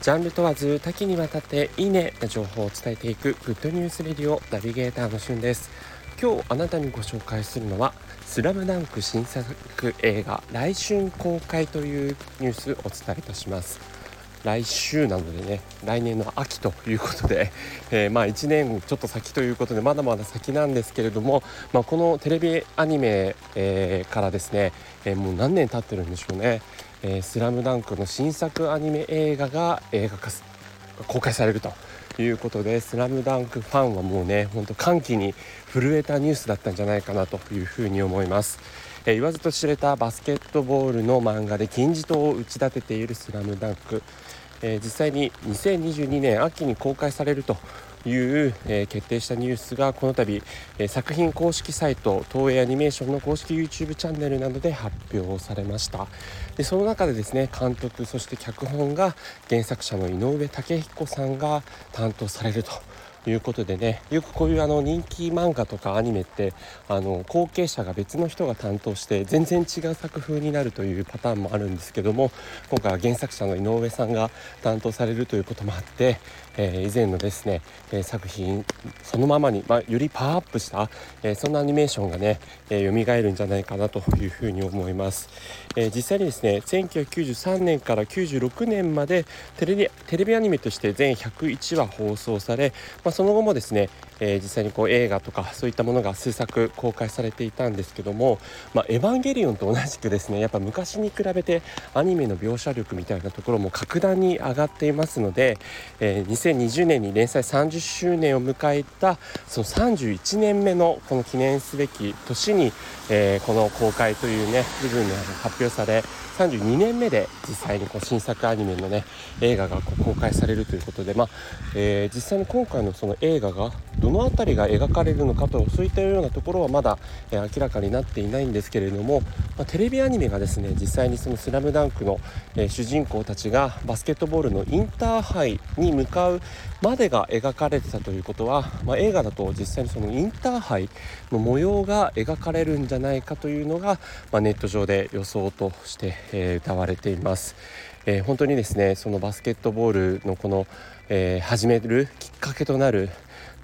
ジャンル問わず多岐にわたっていいねな情報を伝えていくグッドニュースレディオナビゲーターのしゅんです。今日あなたにご紹介するのはスラムダンク新作映画来春公開というニュースをお伝えいたします。来週なのでね来年の秋ということで、えー、まあ1年ちょっと先ということでまだまだ先なんですけれども、まあ、このテレビアニメ、えー、からですね、えー、もう何年経ってるんでしょうね「えー、スラムダンクの新作アニメ映画が映画化公開されるということで「スラムダンクファンはもうねほんと歓喜に震えたニュースだったんじゃないかなというふうに思います。えー、言わずと知れたバスケットボールの漫画で金字塔を打ち立てている「スラムダンクえー、実際に2022年秋に公開されるという、えー、決定したニュースがこの度、えー、作品公式サイト東映アニメーションの公式 YouTube チャンネルなどで発表されました。でその中でですね監督そして脚本が原作者の井上武彦さんが担当されると。いうことでねよくこういうあの人気漫画とかアニメってあの後継者が別の人が担当して全然違う作風になるというパターンもあるんですけども今回は原作者の井上さんが担当されるということもあって、えー、以前のですね、え作品そのままに、まあ、よりパワーアップした、えそんなアニメーションがね、えー、蘇るんじゃないかなというふうに思います、え実際にですね1993年から96年までテレビアニメとして全101話放送され、ままあ、その後もですね、えー、実際にこう映画とかそういったものが数作公開されていたんですけども「まあ、エヴァンゲリオン」と同じくですねやっぱ昔に比べてアニメの描写力みたいなところも格段に上がっていますので、えー、2020年に連載30周年を迎えたその31年目のこの記念すべき年に、えー、この公開というね部分が発表され32年目で実際にこう新作アニメのね映画がこう公開されるということで、まあえー、実際に今回のその映画がどの辺りが描かれるのかとそういったようなところはまだ、え、明らかになっていないんですけれども、ま、テレビアニメがですね実際にその「スラムダンクの、え、主人公たちがバスケットボールのインターハイに向かうまでが描かれてたということは、ま、映画だと実際にそのインターハイの模様が描かれるんじゃないかというのが、ま、ネット上で予想として、え、歌われています。えー、本当にですねそのバスケットボールのこの、えー、始めるきっかけとなる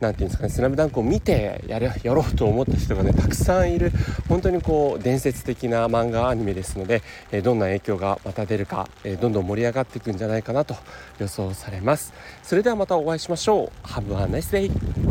何て言うんですかね「スラムダンクを見てややろうと思った人がねたくさんいる本当にこう伝説的な漫画アニメですので、えー、どんな影響がまた出るか、えー、どんどん盛り上がっていくんじゃないかなと予想されます。それではまたお会いしましょう。Have a nice day